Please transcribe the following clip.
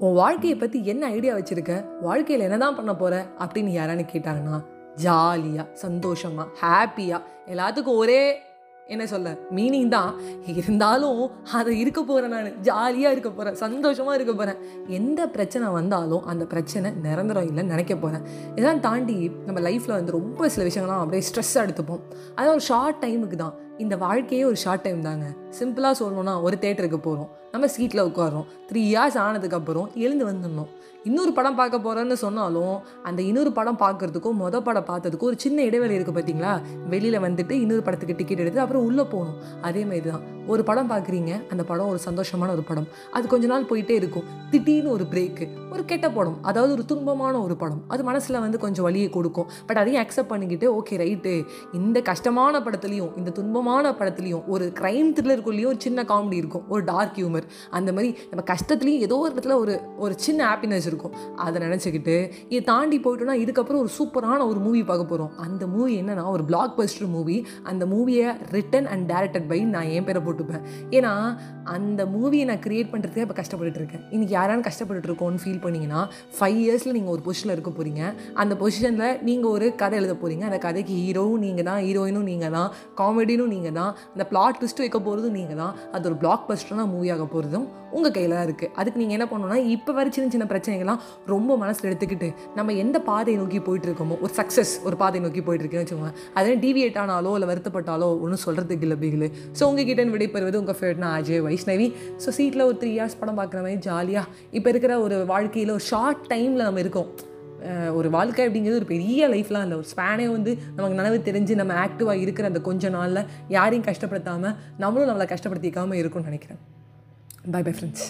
உன் வாழ்க்கையை பற்றி என்ன ஐடியா வச்சுருக்க? வாழ்க்கையில் என்ன தான் பண்ண போகிற அப்படின்னு யாரான்னு கேட்டாங்கன்னா ஜாலியாக சந்தோஷமாக ஹாப்பியாக எல்லாத்துக்கும் ஒரே என்ன சொல்ல மீனிங் தான். இருந்தாலும் அதை இருக்க போகிறேன் நான். ஜாலியாக இருக்க போகிறேன் சந்தோஷமாக இருக்க போகிறேன் எந்த பிரச்சனை வந்தாலும் அந்த பிரச்சனை நிரந்தரம் இல்லைன்னு நினைக்க போகிறேன் இதெல்லாம் தாண்டி நம்ம லைஃப்பில் வந்து ரொம்ப சில விஷயங்கள்லாம் அப்படியே ஸ்ட்ரெஸ் எடுத்துப்போம். அது ஒரு ஷார்ட் டைமுக்கு தான். இந்த வாழ்க்கையே ஒரு ஷார்ட் டைம் தாங்க. சிம்பிளாக சொல்லணும்னா ஒரு தேட்டருக்கு போகிறோம் நம்ம சீட்டில் உட்காரோம் த்ரீ இயர்ஸ் ஆனதுக்கப்புறம் எழுந்து வந்துடணும். இன்னொரு படம் பார்க்க போகிறோன்னு சொன்னாலும் அந்த இன்னொரு படம் பார்க்குறதுக்கும் மொதல் படம் பார்த்ததுக்கும் ஒரு சின்ன இடைவெளி இருக்குது பார்த்தீங்களா வெளியில் வந்துட்டு இன்னொரு படத்துக்கு டிக்கெட் எடுத்து அப்புறம் உள்ளே போகணும். அதே மாதிரி தான் ஒரு படம் பார்க்குறீங்க அந்த படம் ஒரு சந்தோஷமான ஒரு படம். அது கொஞ்ச நாள் போயிட்டே இருக்கும். திடீர்னு ஒரு பிரேக்கு ஒரு கெட்ட படம் அதாவது ஒரு துன்பமான ஒரு படம். அது மனசில் வந்து கொஞ்சம் வலியை கொடுக்கும். பட் அதையும் அக்செப்ட் பண்ணிக்கிட்டு ஓகே ரைட்டு இந்த கஷ்டமான படத்துலையும் இந்த துன்பமான படத்துலையும் ஒரு க்ரைம் த்ரில்லருக்குள்ளேயும் ஒரு சின்ன காமெடி இருக்கும். ஒரு டார்க் ஹியூமர் அந்த மாதிரி நம்ம கஷ்டத்துலேயும் ஏதோ ஒரு இடத்துல ஒரு ஒரு சின்ன ஹாப்பினஸ் இருக்கும். அதை நினச்சிக்கிட்டு இதை தாண்டி போயிட்டோம்னா இதுக்கப்புறம் ஒரு சூப்பரான ஒரு மூவி பார்க்க போகிறோம் அந்த மூவி என்னன்னா ஒரு பிளாக் பஸ்டர் மூவி அந்த மூவியை ரிட்டன் அண்ட் டேரக்டட் பை நான் என் பேரை போட்டுப்பேன். ஏன்னா அந்த மூவியை நான் கிரியேட் பண்ணுறதுக்கே இப்போ கஷ்டப்பட்டு இருக்கேன். இன்றைக்கி யாராலும் கஷ்டப்பட்டுட்டு இருக்கோம்னு ஃபீல் பண்ணிங்கன்னா ஃபைவ் இயர்ஸில் நீங்கள் ஒரு பொசிஷனில் இருக்க போகிறீங்க அந்த பொசிஷனில் நீங்கள் ஒரு கதை எழுத போகிறீங்க அந்த கதைக்கு ஹீரோவும் நீங்கள் தான் ஹீரோயினும் நீங்கள் தான் காமெடினும் நீங்கள் தான் அந்த பிளாட் ட்விஸ்ட் வைக்க போகிறதும் நீங்கள் தான் அது ஒரு பிளாக் பஸ்டரான மூவி ஆக போகிறதும் உங்கள் கையில் தான் இருக்குது அதுக்கு நீங்கள் என்ன பண்ணணும்னா இப்போ வரை சின்ன சின்ன பிரச்சனைகள்லாம் ரொம்ப மனசில் எடுத்துக்கிட்டு நம்ம எந்த பாதையை நோக்கி போயிட்டு இருக்கோமோ ஒரு சக்ஸஸ் ஒரு பாதை நோக்கி போயிட்டு இருக்கேன்னு வச்சுக்கோங்க அதே டிவியேட் ஆனாலோ இல்லை வருத்தப்பட்டாலோ ஒன்றும் சொல்கிறதுக்கு இல்லை பிகில் ஸோ உங்ககிட்ட விடைபெறுவது உங்கள் ஃபேவரட்னா அஜய் வைஷ்ணவி. ஸோ சீட்டில் ஒரு த்ரீ இயர்ஸ் படம் பார்க்குற மாதிரி ஜாலியாக இப்போ இருக்கிற ஒரு வாழ்க்கையில் ஒரு ஷார்ட் டைமில் நம்ம இருக்கோம். ஒரு வாழ்க்கை அப்படிங்கிறது ஒரு பெரிய லைஃப்லாம் இல்லை. ஒரு ஸ்பேனே வந்து நமக்கு நனவு தெரிஞ்சு நம்ம ஆக்டிவாக இருக்கிற அந்த கொஞ்ச நாளில் யாரையும் கஷ்டப்படுத்தாமல் நம்மளும் நம்மளை கஷ்டப்படுத்திக்காமல் இருக்கும்னு நினைக்கிறேன். By bye friends